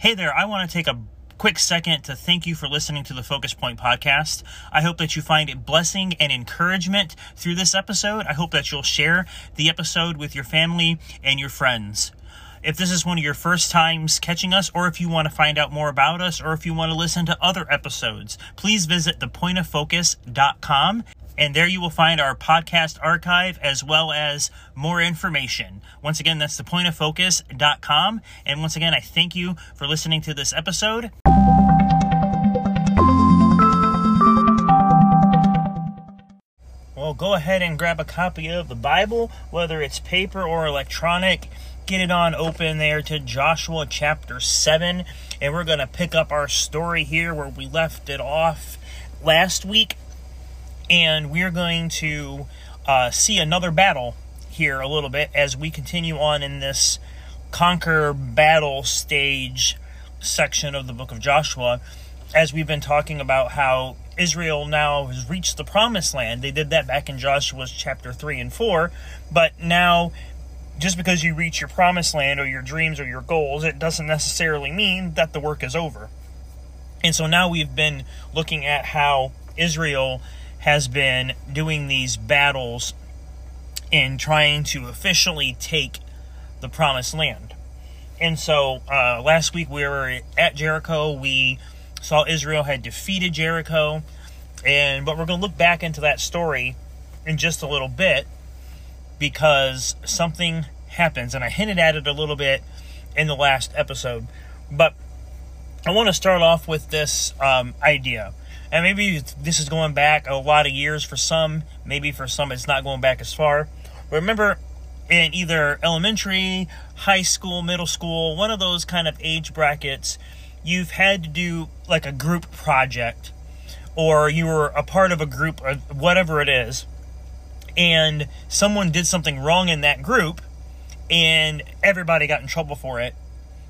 Hey there, I want to take a quick second to thank you for listening to the Focus Point podcast. I hope that you find blessing and encouragement through this episode. I hope that you'll share the episode with your family and your friends. If this is one of your first times catching us, or if you want to find out more about us, or if you want to listen to other episodes, please visit thepointoffocus.com and there you will find our podcast archive as well as more information. Once again, that's thepointoffocus.com. And once again, I thank you for listening to this episode. Well, go ahead and grab a copy of the Bible, whether it's paper or electronic. Get it on open there to Joshua chapter 7. And we're going to pick up our story here where we left it off last week and we're going to uh, see another battle here a little bit as we continue on in this conquer battle stage section of the book of Joshua. As we've been talking about how Israel now has reached the promised land. They did that back in Joshua's chapter 3 and 4. But now, just because you reach your promised land or your dreams or your goals, it doesn't necessarily mean that the work is over. And so now we've been looking at how Israel has been doing these battles in trying to officially take the promised land. And so uh, last week we were at Jericho. We saw Israel had defeated Jericho. And but we're going to look back into that story in just a little bit because something happens. And I hinted at it a little bit in the last episode. But I want to start off with this um, idea and maybe this is going back a lot of years for some, maybe for some it's not going back as far. Remember, in either elementary, high school, middle school, one of those kind of age brackets, you've had to do like a group project or you were a part of a group or whatever it is and someone did something wrong in that group and everybody got in trouble for it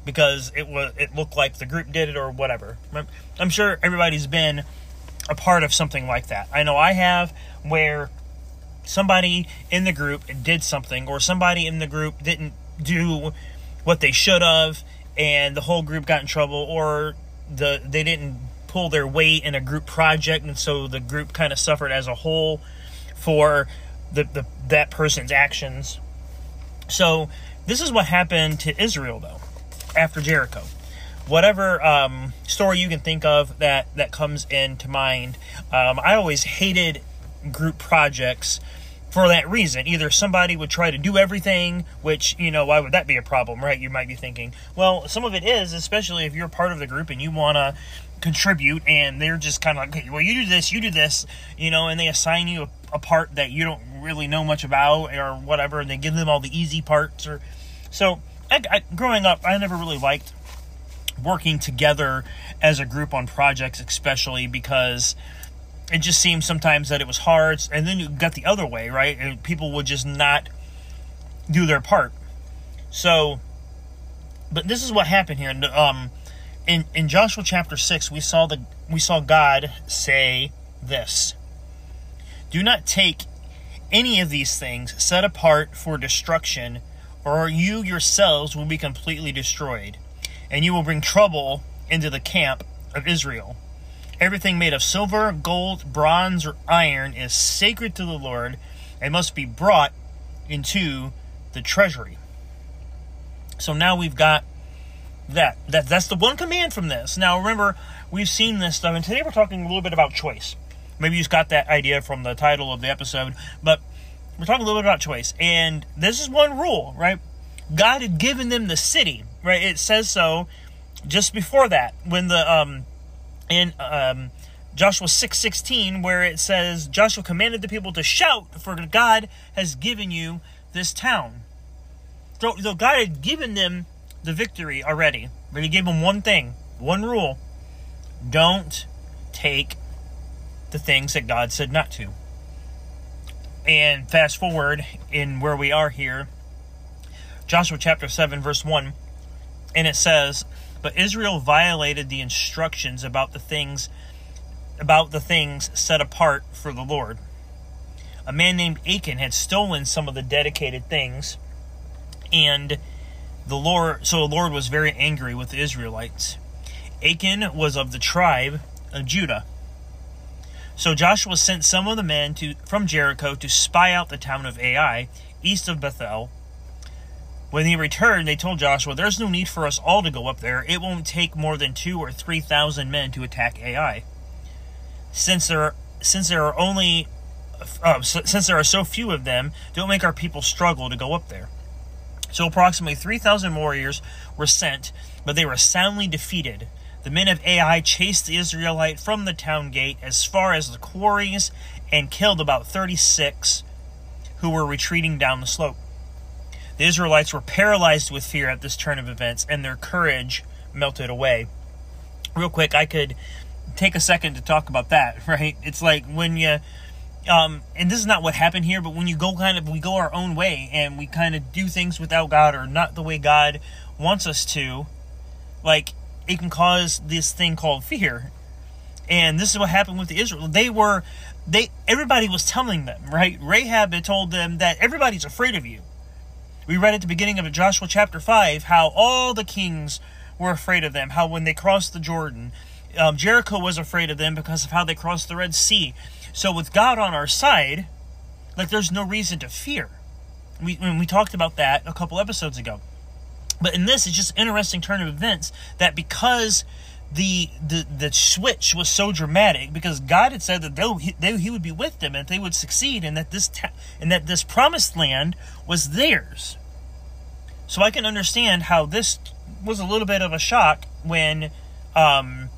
because it was it looked like the group did it or whatever. I'm sure everybody's been a part of something like that. I know I have where somebody in the group did something or somebody in the group didn't do what they should have and the whole group got in trouble or the they didn't pull their weight in a group project and so the group kind of suffered as a whole for the, the that person's actions. So this is what happened to Israel though after Jericho whatever um, story you can think of that that comes into mind. Um, I always hated group projects for that reason. Either somebody would try to do everything, which, you know, why would that be a problem, right? You might be thinking. Well, some of it is, especially if you're part of the group and you want to contribute and they're just kind of like, okay, well, you do this, you do this, you know, and they assign you a, a part that you don't really know much about or whatever, and they give them all the easy parts. or So, I, I, growing up, I never really liked working together as a group on projects, especially because it just seemed sometimes that it was hard. And then you got the other way, right? And people would just not do their part. So, but this is what happened here. Um, in in Joshua chapter six, we saw the we saw God say this: "Do not take any of these things set apart for destruction, or you yourselves will be completely destroyed." And you will bring trouble into the camp of Israel. Everything made of silver, gold, bronze, or iron is sacred to the Lord and must be brought into the treasury. So now we've got that. that that's the one command from this. Now remember, we've seen this stuff, and today we're talking a little bit about choice. Maybe you just got that idea from the title of the episode, but we're talking a little bit about choice. And this is one rule, right? God had given them the city right? It says so just before that when the um in um Joshua 6:16 where it says Joshua commanded the people to shout for God has given you this town. So, so God had given them the victory already, but he gave them one thing, one rule. Don't take the things that God said not to. And fast forward in where we are here, Joshua chapter 7 verse 1 and it says, But Israel violated the instructions about the things about the things set apart for the Lord. A man named Achan had stolen some of the dedicated things, and the Lord so the Lord was very angry with the Israelites. Achan was of the tribe of Judah. So Joshua sent some of the men to from Jericho to spy out the town of Ai, east of Bethel. When they returned, they told Joshua, There's no need for us all to go up there. It won't take more than two or three thousand men to attack Ai. Since there since there are only uh, since there are so few of them, don't make our people struggle to go up there. So approximately 3,000 warriors were sent, but they were soundly defeated. The men of Ai chased the Israelite from the town gate as far as the quarries and killed about 36 who were retreating down the slope. The Israelites were paralyzed with fear at this turn of events, and their courage melted away. Real quick, I could take a second to talk about that, right? It's like when you um, and this is not what happened here, but when you go kind of, we go our own way and we kind of do things without God or not the way God wants us to, like it can cause this thing called fear. And this is what happened with the Israel. They were, they everybody was telling them, right? Rahab had told them that everybody's afraid of you. We read at the beginning of Joshua chapter five how all the kings were afraid of them. How when they crossed the Jordan, um, Jericho was afraid of them because of how they crossed the Red Sea. So with God on our side, like there's no reason to fear. We when we talked about that a couple episodes ago. But in this, it's just interesting turn of events that because the the the switch was so dramatic because God had said that they, they, he would be with them and they would succeed and that this ta- and that this promised land was theirs. So I can understand how this was a little bit of a shock when um,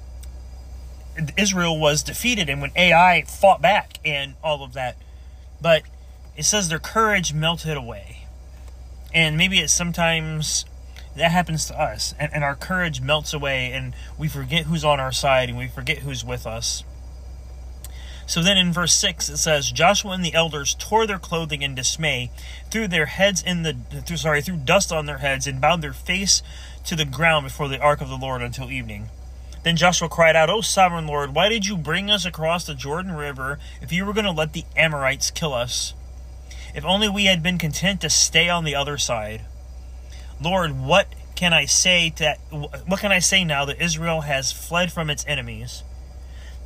Israel was defeated and when Ai fought back and all of that. But it says their courage melted away. And maybe it's sometimes that happens to us and, and our courage melts away and we forget who's on our side and we forget who's with us. So then in verse 6 it says Joshua and the elders tore their clothing in dismay, threw their heads in the through, sorry, threw dust on their heads and bowed their face to the ground before the ark of the Lord until evening. Then Joshua cried out, O sovereign Lord, why did you bring us across the Jordan River if you were going to let the Amorites kill us? If only we had been content to stay on the other side. Lord, what can I say that what can I say now that Israel has fled from its enemies?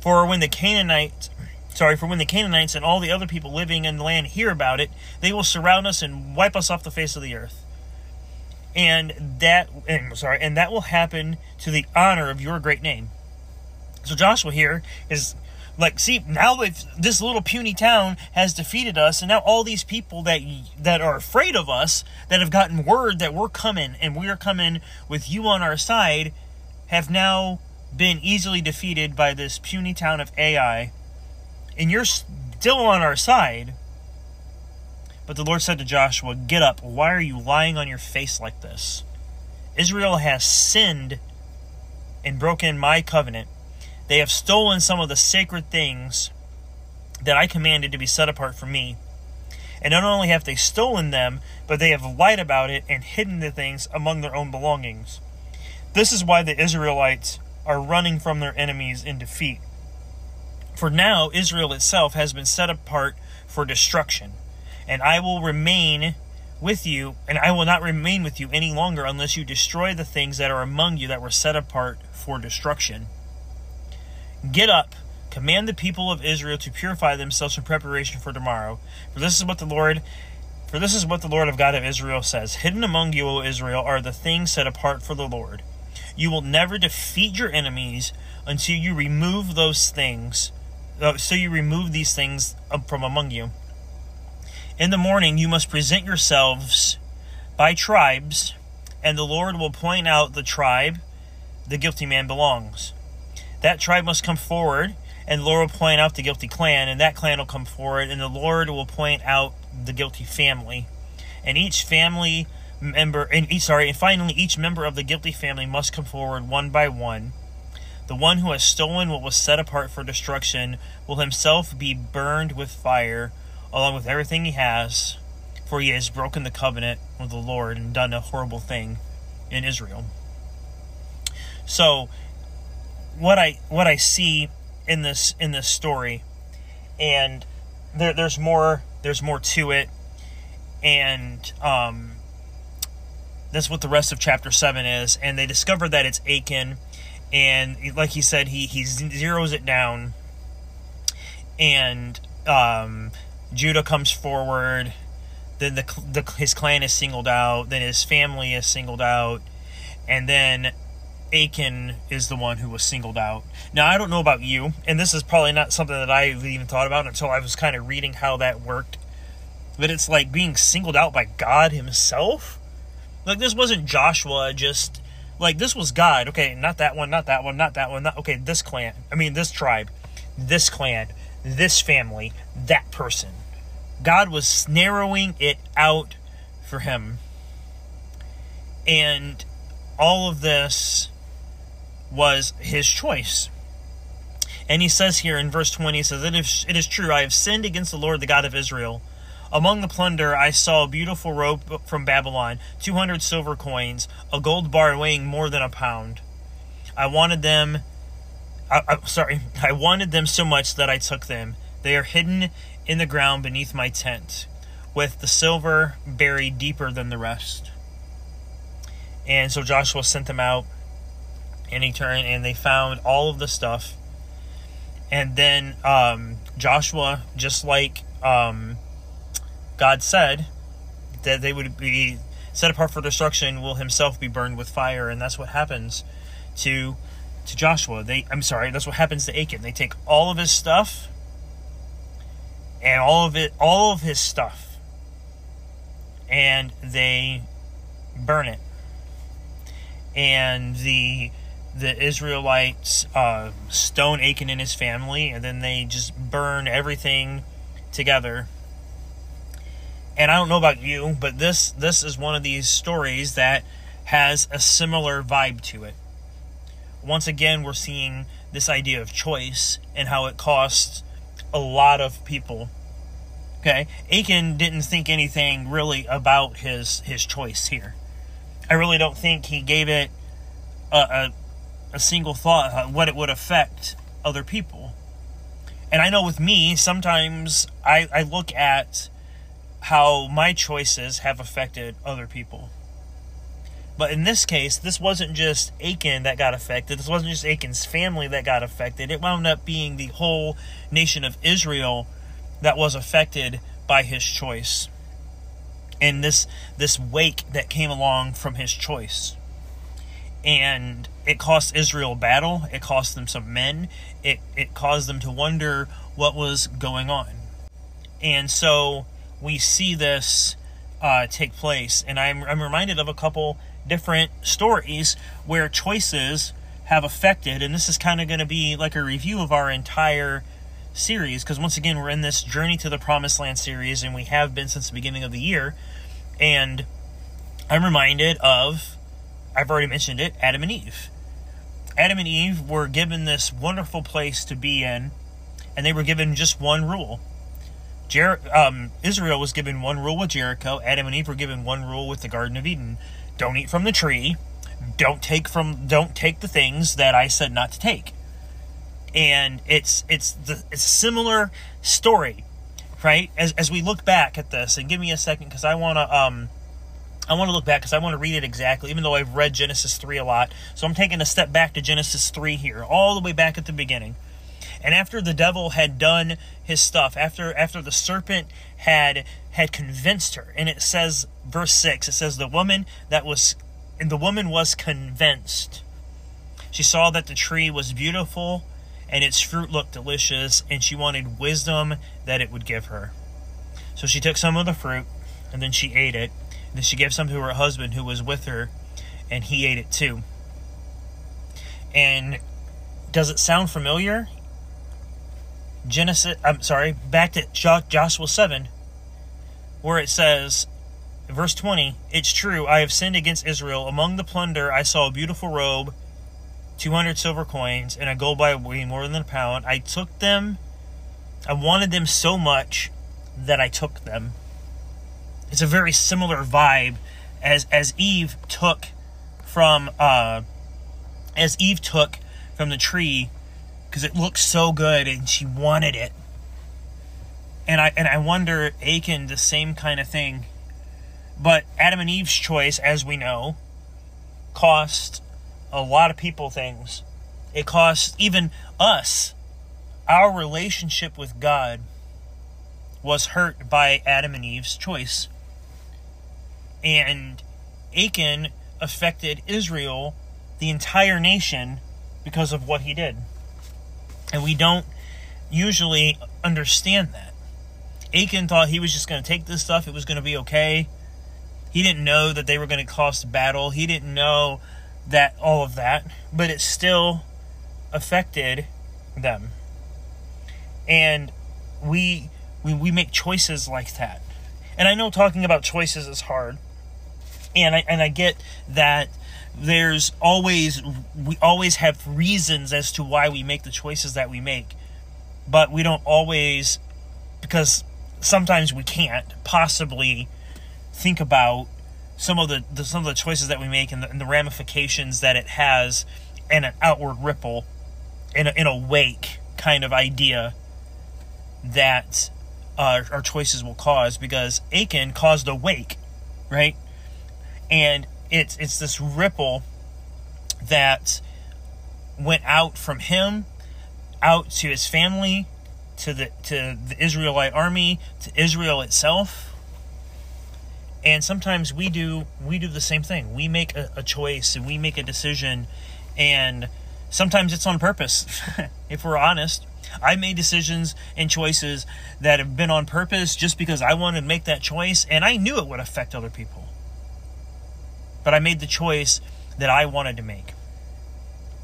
For when the Canaanites sorry, for when the Canaanites and all the other people living in the land hear about it, they will surround us and wipe us off the face of the earth and that and sorry, and that will happen to the honor of your great name. So Joshua here is like, see, now if this little puny town has defeated us, and now all these people that that are afraid of us, that have gotten word that we're coming and we are coming with you on our side, have now been easily defeated by this puny town of Ai, and you're still on our side. But the Lord said to Joshua, Get up. Why are you lying on your face like this? Israel has sinned and broken my covenant. They have stolen some of the sacred things that I commanded to be set apart for me. And not only have they stolen them, but they have lied about it and hidden the things among their own belongings. This is why the Israelites are running from their enemies in defeat. For now, Israel itself has been set apart for destruction and I will remain with you, and I will not remain with you any longer unless you destroy the things that are among you that were set apart for destruction. Get up, command the people of Israel to purify themselves in preparation for tomorrow. For this is what the Lord for this is what the Lord of God of Israel says Hidden among you, O Israel, are the things set apart for the Lord. You will never defeat your enemies until you remove those things, uh, so you remove these things from among you. In the morning you must present yourselves by tribes, and the Lord will point out the tribe the guilty man belongs. That tribe must come forward, and the Lord will point out the guilty clan, and that clan will come forward, and the Lord will point out the guilty family. And each family member, and each sorry, and finally each member of the guilty family must come forward one by one. The one who has stolen what was set apart for destruction will himself be burned with fire along with everything he has, for he has broken the covenant with the Lord and done a horrible thing in Israel. So, what I what I see in this in this story, and there, there's more there's more to it, and um, that's what the rest of chapter 7 is. And they discover that it's Achan, And like he said, he, he zeroes it down. And um, Judah comes forward. Then the, the his clan is singled out. Then his family is singled out. And then Achan is the one who was singled out. Now, I don't know about you, and this is probably not something that I even thought about until I was kind of reading how that worked. But it's like being singled out by God Himself. Like, this wasn't Joshua just. Like, this was God. Okay, not that one, not that one, not that one. Not, okay, this clan. I mean, this tribe, this clan, this family, that person. God was narrowing it out for him. And all of this was his choice. And he says here in verse 20, he says, it is, it is true, I have sinned against the Lord, the God of Israel. Among the plunder, I saw a beautiful robe from Babylon, 200 silver coins, a gold bar weighing more than a pound. I wanted them, I, I, sorry, I wanted them so much that I took them. They are hidden in the ground beneath my tent, with the silver buried deeper than the rest. And so Joshua sent them out and he turned and they found all of the stuff. And then um, joshua just like um, god said that they would be set apart for destruction will himself be burned with fire. And that's what happens to to joshua. They i'm sorry that's what happens to achan. They take all of his stuff and all of it all of his stuff and they burn it. And the the Israelites uh, stone Achan and his family, and then they just burn everything together. And I don't know about you, but this this is one of these stories that has a similar vibe to it. Once again, we're seeing this idea of choice and how it costs a lot of people. Okay, Achan didn't think anything really about his his choice here. I really don't think he gave it a, a a single thought uh, what it would affect other people. And I know with me, sometimes I, I look at how my choices have affected other people. But in this case, this wasn't just Achan that got affected. This wasn't just Achan's family that got affected. It wound up being the whole nation of Israel that was affected by his choice. And this this wake that came along from his choice and it cost Israel battle. It cost them some men. It it caused them to wonder what was going on, and so we see this uh, take place. And I'm I'm reminded of a couple different stories where choices have affected, and this is kind of going to be like a review of our entire series because once again we're in this journey to the promised land series, and we have been since the beginning of the year, and I'm reminded of I've already mentioned it Adam and Eve. Adam and Eve were given this wonderful place to be in, and they were given just one rule. Jer- um, Israel was given one rule with Jericho. Adam and Eve were given one rule with the Garden of Eden: don't eat from the tree. Don't take from. Don't take the things that I said not to take. And it's it's the it's a similar story, right? As as we look back at this, and give me a second because I want to um I want to look back because I want to read it exactly, even though I've read Genesis 3 a lot. So I'm taking a step back to Genesis 3 here, all the way back at the beginning. And after the devil had done his stuff, after after the serpent had had convinced her, and it says verse 6, it says the woman that was and the woman was convinced. She saw that the tree was beautiful and its fruit looked delicious, and she wanted wisdom that it would give her. So she took some of the fruit, and then she ate it she gave some to her husband who was with her, and he ate it too. And does it sound familiar? Genesis, I'm sorry, back to Joshua 7, where it says, verse 20, It's true, I have sinned against Israel. Among the plunder, I saw a beautiful robe, 200 silver coins, and a gold by weighing more than a pound. I took them, I wanted them so much that I took them it's a very similar vibe as as Eve took from uh, as Eve took from the tree because it looked so good and she wanted it. And I and I wonder Achan the same kind of thing But Adam and Eve's choice, as we know, cost a lot of people things. It cost even us. Our relationship with God was hurt by Adam and Eve's choice. And Achan affected Israel, the entire nation, because of what he did. And we don't usually understand that. Achan thought he was just going to take this stuff, it was going to be okay. He didn't know that they were going to cost battle. He didn't know that all of that, but it still affected them. And we we we make choices like that. And I know talking about choices is hard. And I and I get that there's always we always have reasons as to why we make the choices that we make. But we don't always because sometimes we can't possibly think about some of the, the some of the choices that we make and the, and the, ramifications that it has and an outward ripple in a, in a wake kind of idea that uh, our choices will cause because Achan caused a wake, right? And it's it's this ripple that went out from him out to his family to the to the Israelite army to Israel itself. And sometimes we do we do the same thing. We make a, a choice and we make a decision. And sometimes it's on purpose if we're honest. I made decisions and choices that have been on purpose just because i wanted to make that choice and i knew it would affect other people but i made the choice that i wanted to make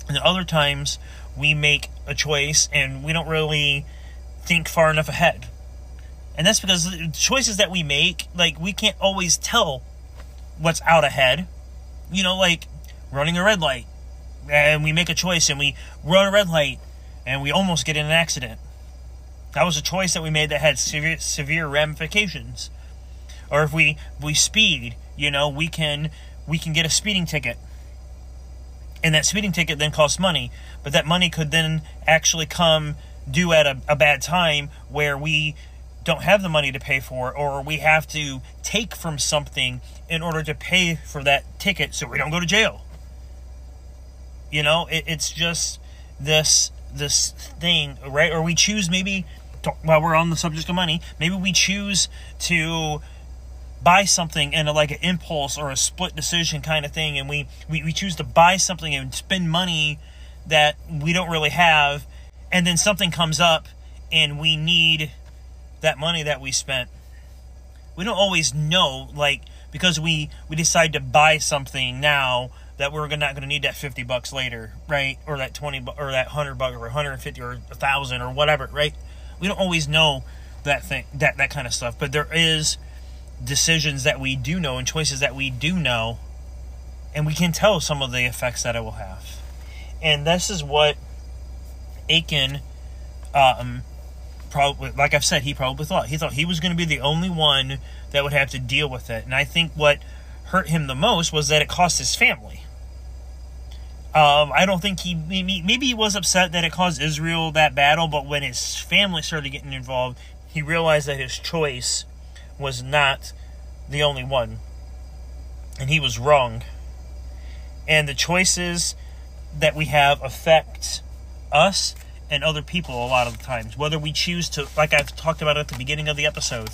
and other times we make a choice and we don't really think far enough ahead and that's because the choices that we make, like, we can't always tell what's out ahead. You know, like running a red light, and we make a choice and we run a red light and we almost get in an accident. That was a choice that we made that had severe, severe ramifications. Or if we we speed, you know, we can we can get a speeding ticket. And that speeding ticket then costs money, but that money could then actually come due at a, a bad time where we don't have the money to pay for, or we have to take from something in order to pay for that ticket so we don't go to jail. You know, it, it's just this this thing, right? Or we choose maybe while we're on the subject of money, maybe we choose to buy something in a, like an impulse or a split decision kind of thing, and we, we we choose to buy something and spend money that we don't really have, and then something comes up and we need that money that we spent. We don't always know like because we we decide to buy something now that we're not going to need that 50 bucks later right? Or that 20 or that 100 bucks or 150 or a 1000 or whatever right? We don't always know that thing that that kind of stuff but there is decisions that we do know and choices that we do know and we can tell some of the effects that it will have and this is what Achan um, probably, like I've said, he probably thought he thought he was going to be the only one that would have to deal with it. And I think what hurt him the most was that it cost his family. Um, I don't think he maybe, maybe he was upset that it caused Israel that battle, but when his family started getting involved, he realized that his choice was not the only one, and he was wrong. And the choices that we have affect us and other people a lot of the times. Whether we choose to, like I've talked about at the beginning of the episode,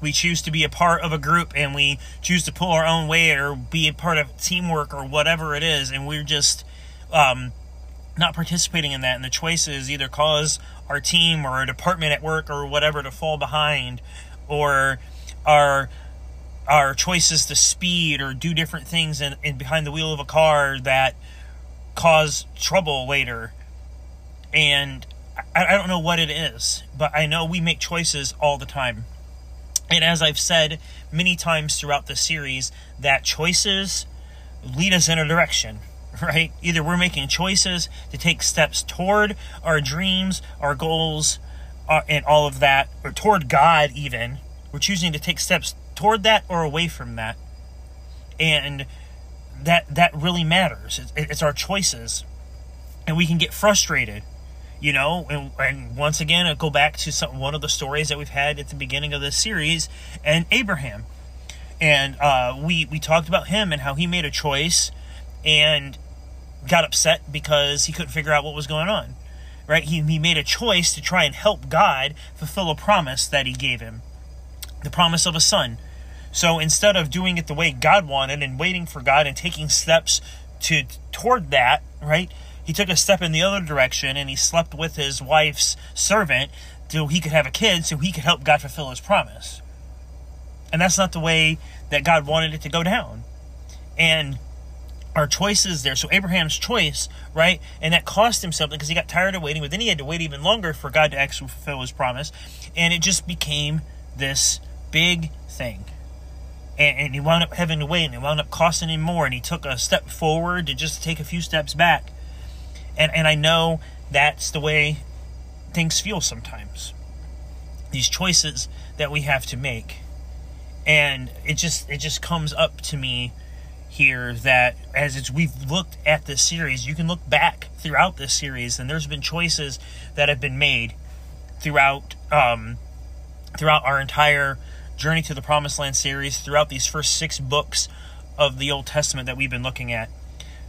we choose to be a part of a group and we choose to pull our own weight or be a part of teamwork or whatever it is, and we're just um, not participating in that. And the choices either cause our team or a department at work or whatever to fall behind, or our our choices to speed or do different things in, in behind the wheel of a car that cause trouble later and I, I don't know what it is, but I know we make choices all the time. And as I've said many times throughout the series, that choices lead us in a direction, right? Either we're making choices to take steps toward our dreams, our goals, uh, and all of that, or toward God, even. We're choosing to take steps toward that or away from that. And that that really matters. It's, it's our choices. And we can get frustrated you know and, and once again i go back to some, one of the stories that we've had at the beginning of this series and abraham and uh, we we talked about him and how he made a choice and got upset because he couldn't figure out what was going on. Right? He he made a choice to try and help God fulfill a promise that He gave him, the promise of a son. So instead of doing it the way God wanted and waiting for God and taking steps to toward that, right? He took a step in the other direction and he slept with his wife's servant so he could have a kid so he could help God fulfill his promise. And that's not the way that God wanted it to go down. And our choices there. So Abraham's choice, right? And that cost him something because he got tired of waiting, but then he had to wait even longer for God to actually fulfill his promise. And it just became this big thing. And, and he wound up having to wait, and it wound up costing him more. And he took a step forward to just take a few steps back. And and I know that's the way things feel sometimes. These choices that we have to make. And it just it just comes up to me here that as we've looked at this series, you can look back throughout this series and there's been choices that have been made throughout um, throughout our entire journey to the promised land series throughout these first six books of the old testament that we've been looking at.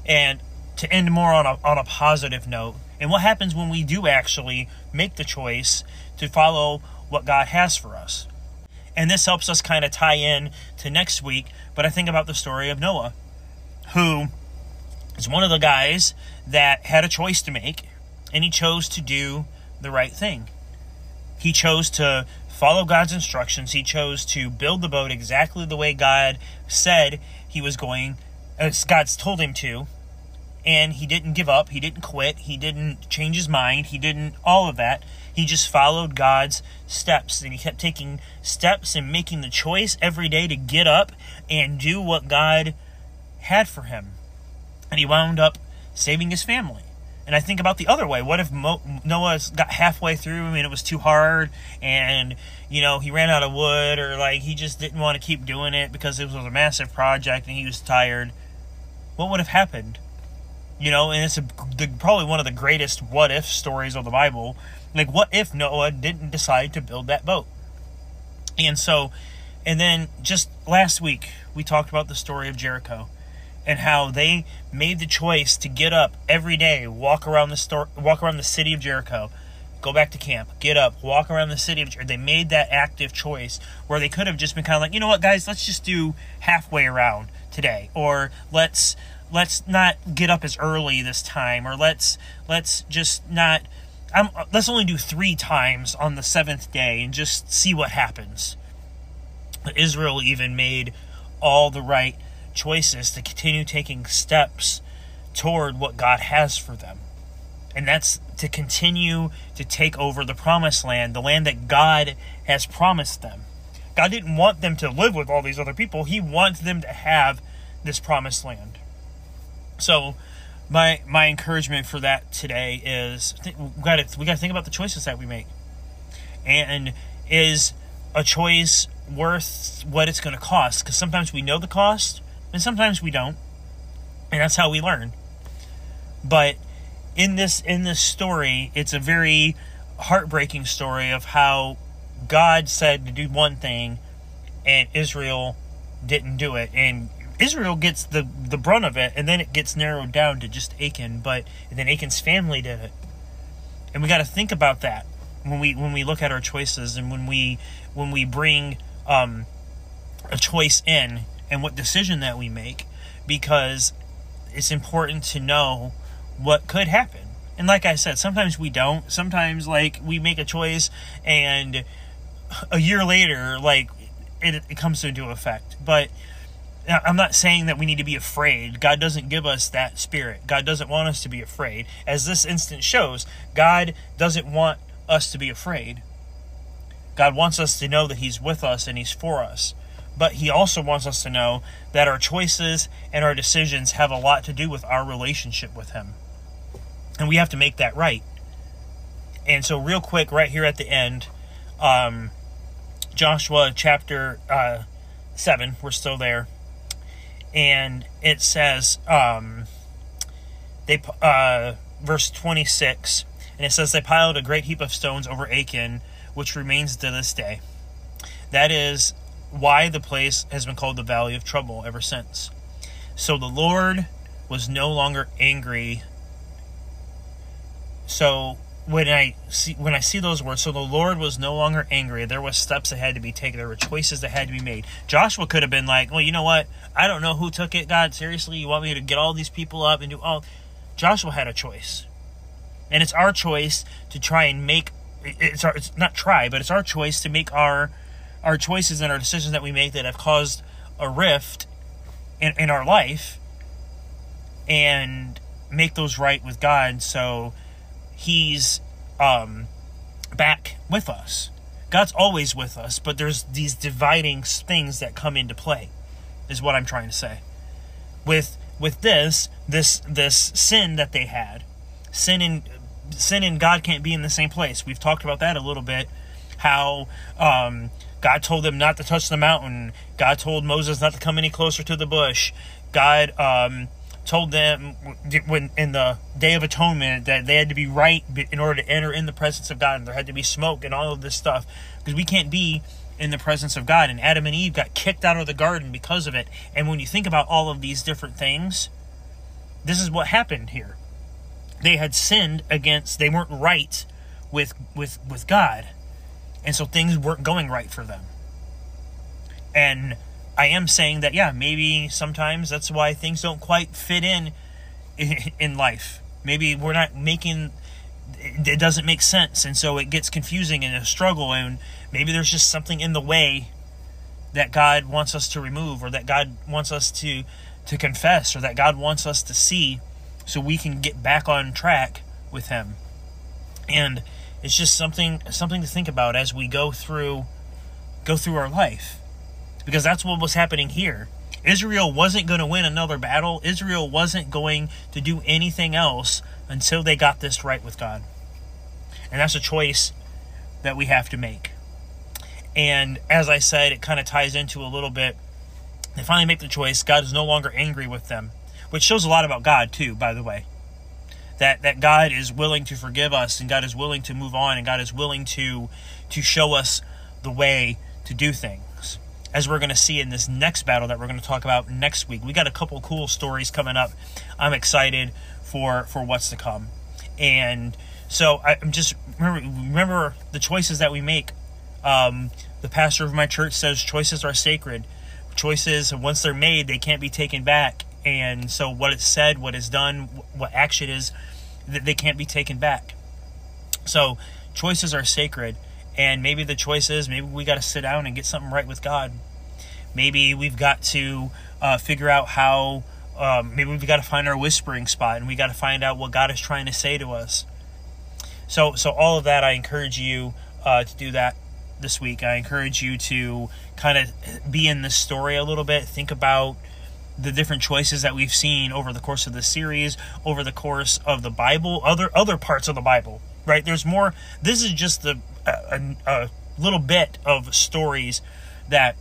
And to end more on a, on a positive note and what happens when we do actually make the choice to follow what god has for us and this helps us kind of tie in to next week. But I think about the story of Noah, who is one of the guys that had a choice to make, and he chose to do the right thing. He chose to follow God's instructions. He chose to build the boat exactly the way God said he was going, as God's told him to. And he didn't give up. He didn't quit. He didn't change his mind. He didn't all of that. He just followed God's steps and he kept taking steps and making the choice every day to get up and do what God had for him. And he wound up saving his family. And I think about the other way. What if Mo- Noah got halfway through and it was too hard and, you know, he ran out of wood or like he just didn't want to keep doing it because it was a massive project and he was tired? What would have happened? You know, and it's a, the, probably one of the greatest what if stories of the Bible like, what if Noah didn't decide to build that boat? And so, and then just last week, we talked about the story of Jericho and how they made the choice to get up every day, walk around the store, walk around the city of Jericho, go back to camp, get up, walk around the city of Jericho. They made that active choice where they could have just been kind of like, you know what, guys, let's just do halfway around today, or let's let's not get up as early this time, or let's let's just not I'm, let's only do three times on the seventh day and just see what happens. Israel even made all the right choices to continue taking steps toward what God has for them. And that's to continue to take over the promised land, the land that God has promised them. God didn't want them to live with all these other people, He wants them to have this promised land. So, my my encouragement for that today is we got to we got to think about the choices that we make, and is a choice worth what it's going to cost? Because sometimes we know the cost, and sometimes we don't, and that's how we learn. But in this in this story, it's a very heartbreaking story of how God said to do one thing, and Israel didn't do it, and Israel gets the the brunt of it, and then it gets narrowed down to just Achan. But then Achan's family did it, and we got to think about that when we when we look at our choices and when we when we bring um, a choice in and what decision that we make, because it's important to know what could happen. And like I said, sometimes we don't. Sometimes like we make a choice and a year later, like it, it comes into effect. But I'm not saying that we need to be afraid. God doesn't give us that spirit. God doesn't want us to be afraid. As this instance shows, God doesn't want us to be afraid. God wants us to know that He's with us and He's for us. But He also wants us to know that our choices and our decisions have a lot to do with our relationship with Him. And we have to make that right. And so, real quick, right here at the end, um, Joshua chapter uh, 7, we're still there and it says um, they uh, verse 26 and it says they piled a great heap of stones over achan which remains to this day that is why the place has been called the Valley of Trouble ever since. So the Lord was no longer angry. So when I see when I see those words, so the Lord was no longer angry. There were steps that had to be taken. There were choices that had to be made. Joshua could have been like, "Well, you know what? I don't know who took it. God, seriously, you want me to get all these people up and do all?" Joshua had a choice, and it's our choice to try and make. It's our. It's not try, but it's our choice to make our our choices and our decisions that we make that have caused a rift in, in our life, and make those right with God. So he's um, back with us. God's always with us, but there's these dividing things that come into play, is what I'm trying to say. With with this, this this sin that they had, sin and sin and God can't be in the same place. We've talked about that a little bit. How um, God told them not to touch the mountain. God told Moses not to come any closer to the bush. God um, told them when in the Day of Atonement that they had to be right in order to enter in the presence of God, and there had to be smoke and all of this stuff because we can't be in the presence of God. And Adam and Eve got kicked out of the garden because of it. And when you think about all of these different things, this is what happened here. They had sinned against; they weren't right with with with God, and so things weren't going right for them. And I am saying that yeah, maybe sometimes that's why things don't quite fit in in life. Maybe we're not making it doesn't make sense and so it gets confusing and a struggle and maybe there's just something in the way that God wants us to remove or that God wants us to to confess or that God wants us to see so we can get back on track with him. And it's just something something to think about as we go through go through our life because that's what was happening here. Israel wasn't going to win another battle. Israel wasn't going to do anything else until they got this right with God. And that's a choice that we have to make. And as I said, it kind of ties into a little bit. They finally make the choice. God is no longer angry with them, which shows a lot about God, too, by the way. That, that God is willing to forgive us and God is willing to move on and God is willing to to show us the way to do things as we're going to see in this next battle that we're going to talk about next week. We got a couple cool stories coming up. I'm excited for for what's to come, and so I'm just remember remember the choices that we make. Um, the pastor of my church says choices are sacred. Choices once they're made, they can't be taken back. And so what is said, what is done, what action is, they can't be taken back. So choices are sacred and maybe the choice is maybe we got to sit down and get something right with God. Maybe we've got to uh, figure out how. Um, maybe we've got to find our whispering spot, and we got to find out what God is trying to say to us. So, so all of that, I encourage you uh, to do that this week. I encourage you to kind of be in this story a little bit. Think about the different choices that we've seen over the course of the series, over the course of the Bible, other other parts of the Bible. Right? There's more. This is just the a, a little bit of stories that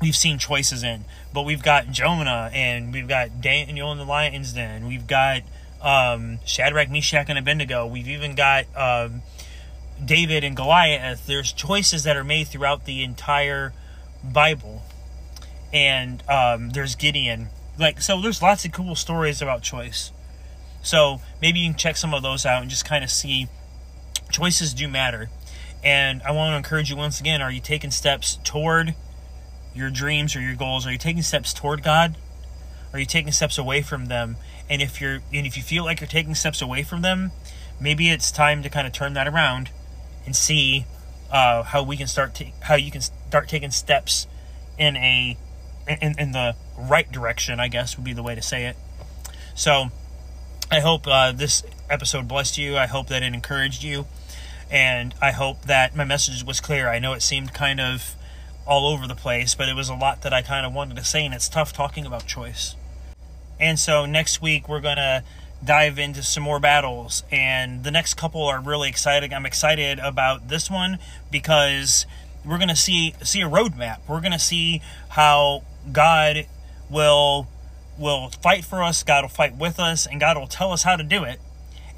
we've seen choices in. But we've got Jonah and we've got Daniel in the lion's den. We've got um, Shadrach, Meshach, and Abednego. We've even got um, David and Goliath. There's choices that are made throughout the entire Bible. And um, there's Gideon. Like so, there's lots of cool stories about choice. So maybe you can check some of those out and just kind of see choices do matter. And I want to encourage you once again are you taking steps toward your dreams or your goals? Are you taking steps toward God? Are you taking steps away from them? And if you're and if you feel like you're taking steps away from them, maybe it's time to kind of turn that around and see uh, how we can start to, how you can start taking steps in a in, in the right direction. I guess would be the way to say it. So, I hope uh, this episode blessed you. I hope that it encouraged you and I hope that my message was clear. I know it seemed kind of all over the place, but it was a lot that I kind of wanted to say, and it's tough talking about choice. And so next week we're gonna dive into some more battles, and the next couple are really exciting. I'm excited about this one because we're gonna see see a roadmap. We're gonna see how God will will fight for us. God will fight with us, and God will tell us how to do it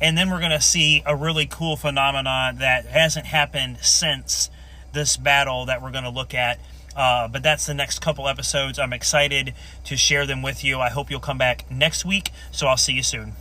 and then we're to see a really cool phenomenon that hasn't happened since this battle that we're going to look at Uh, but that's the next couple episodes. I'm excited to share them with you. I hope you'll come back next week. So I'll see you soon.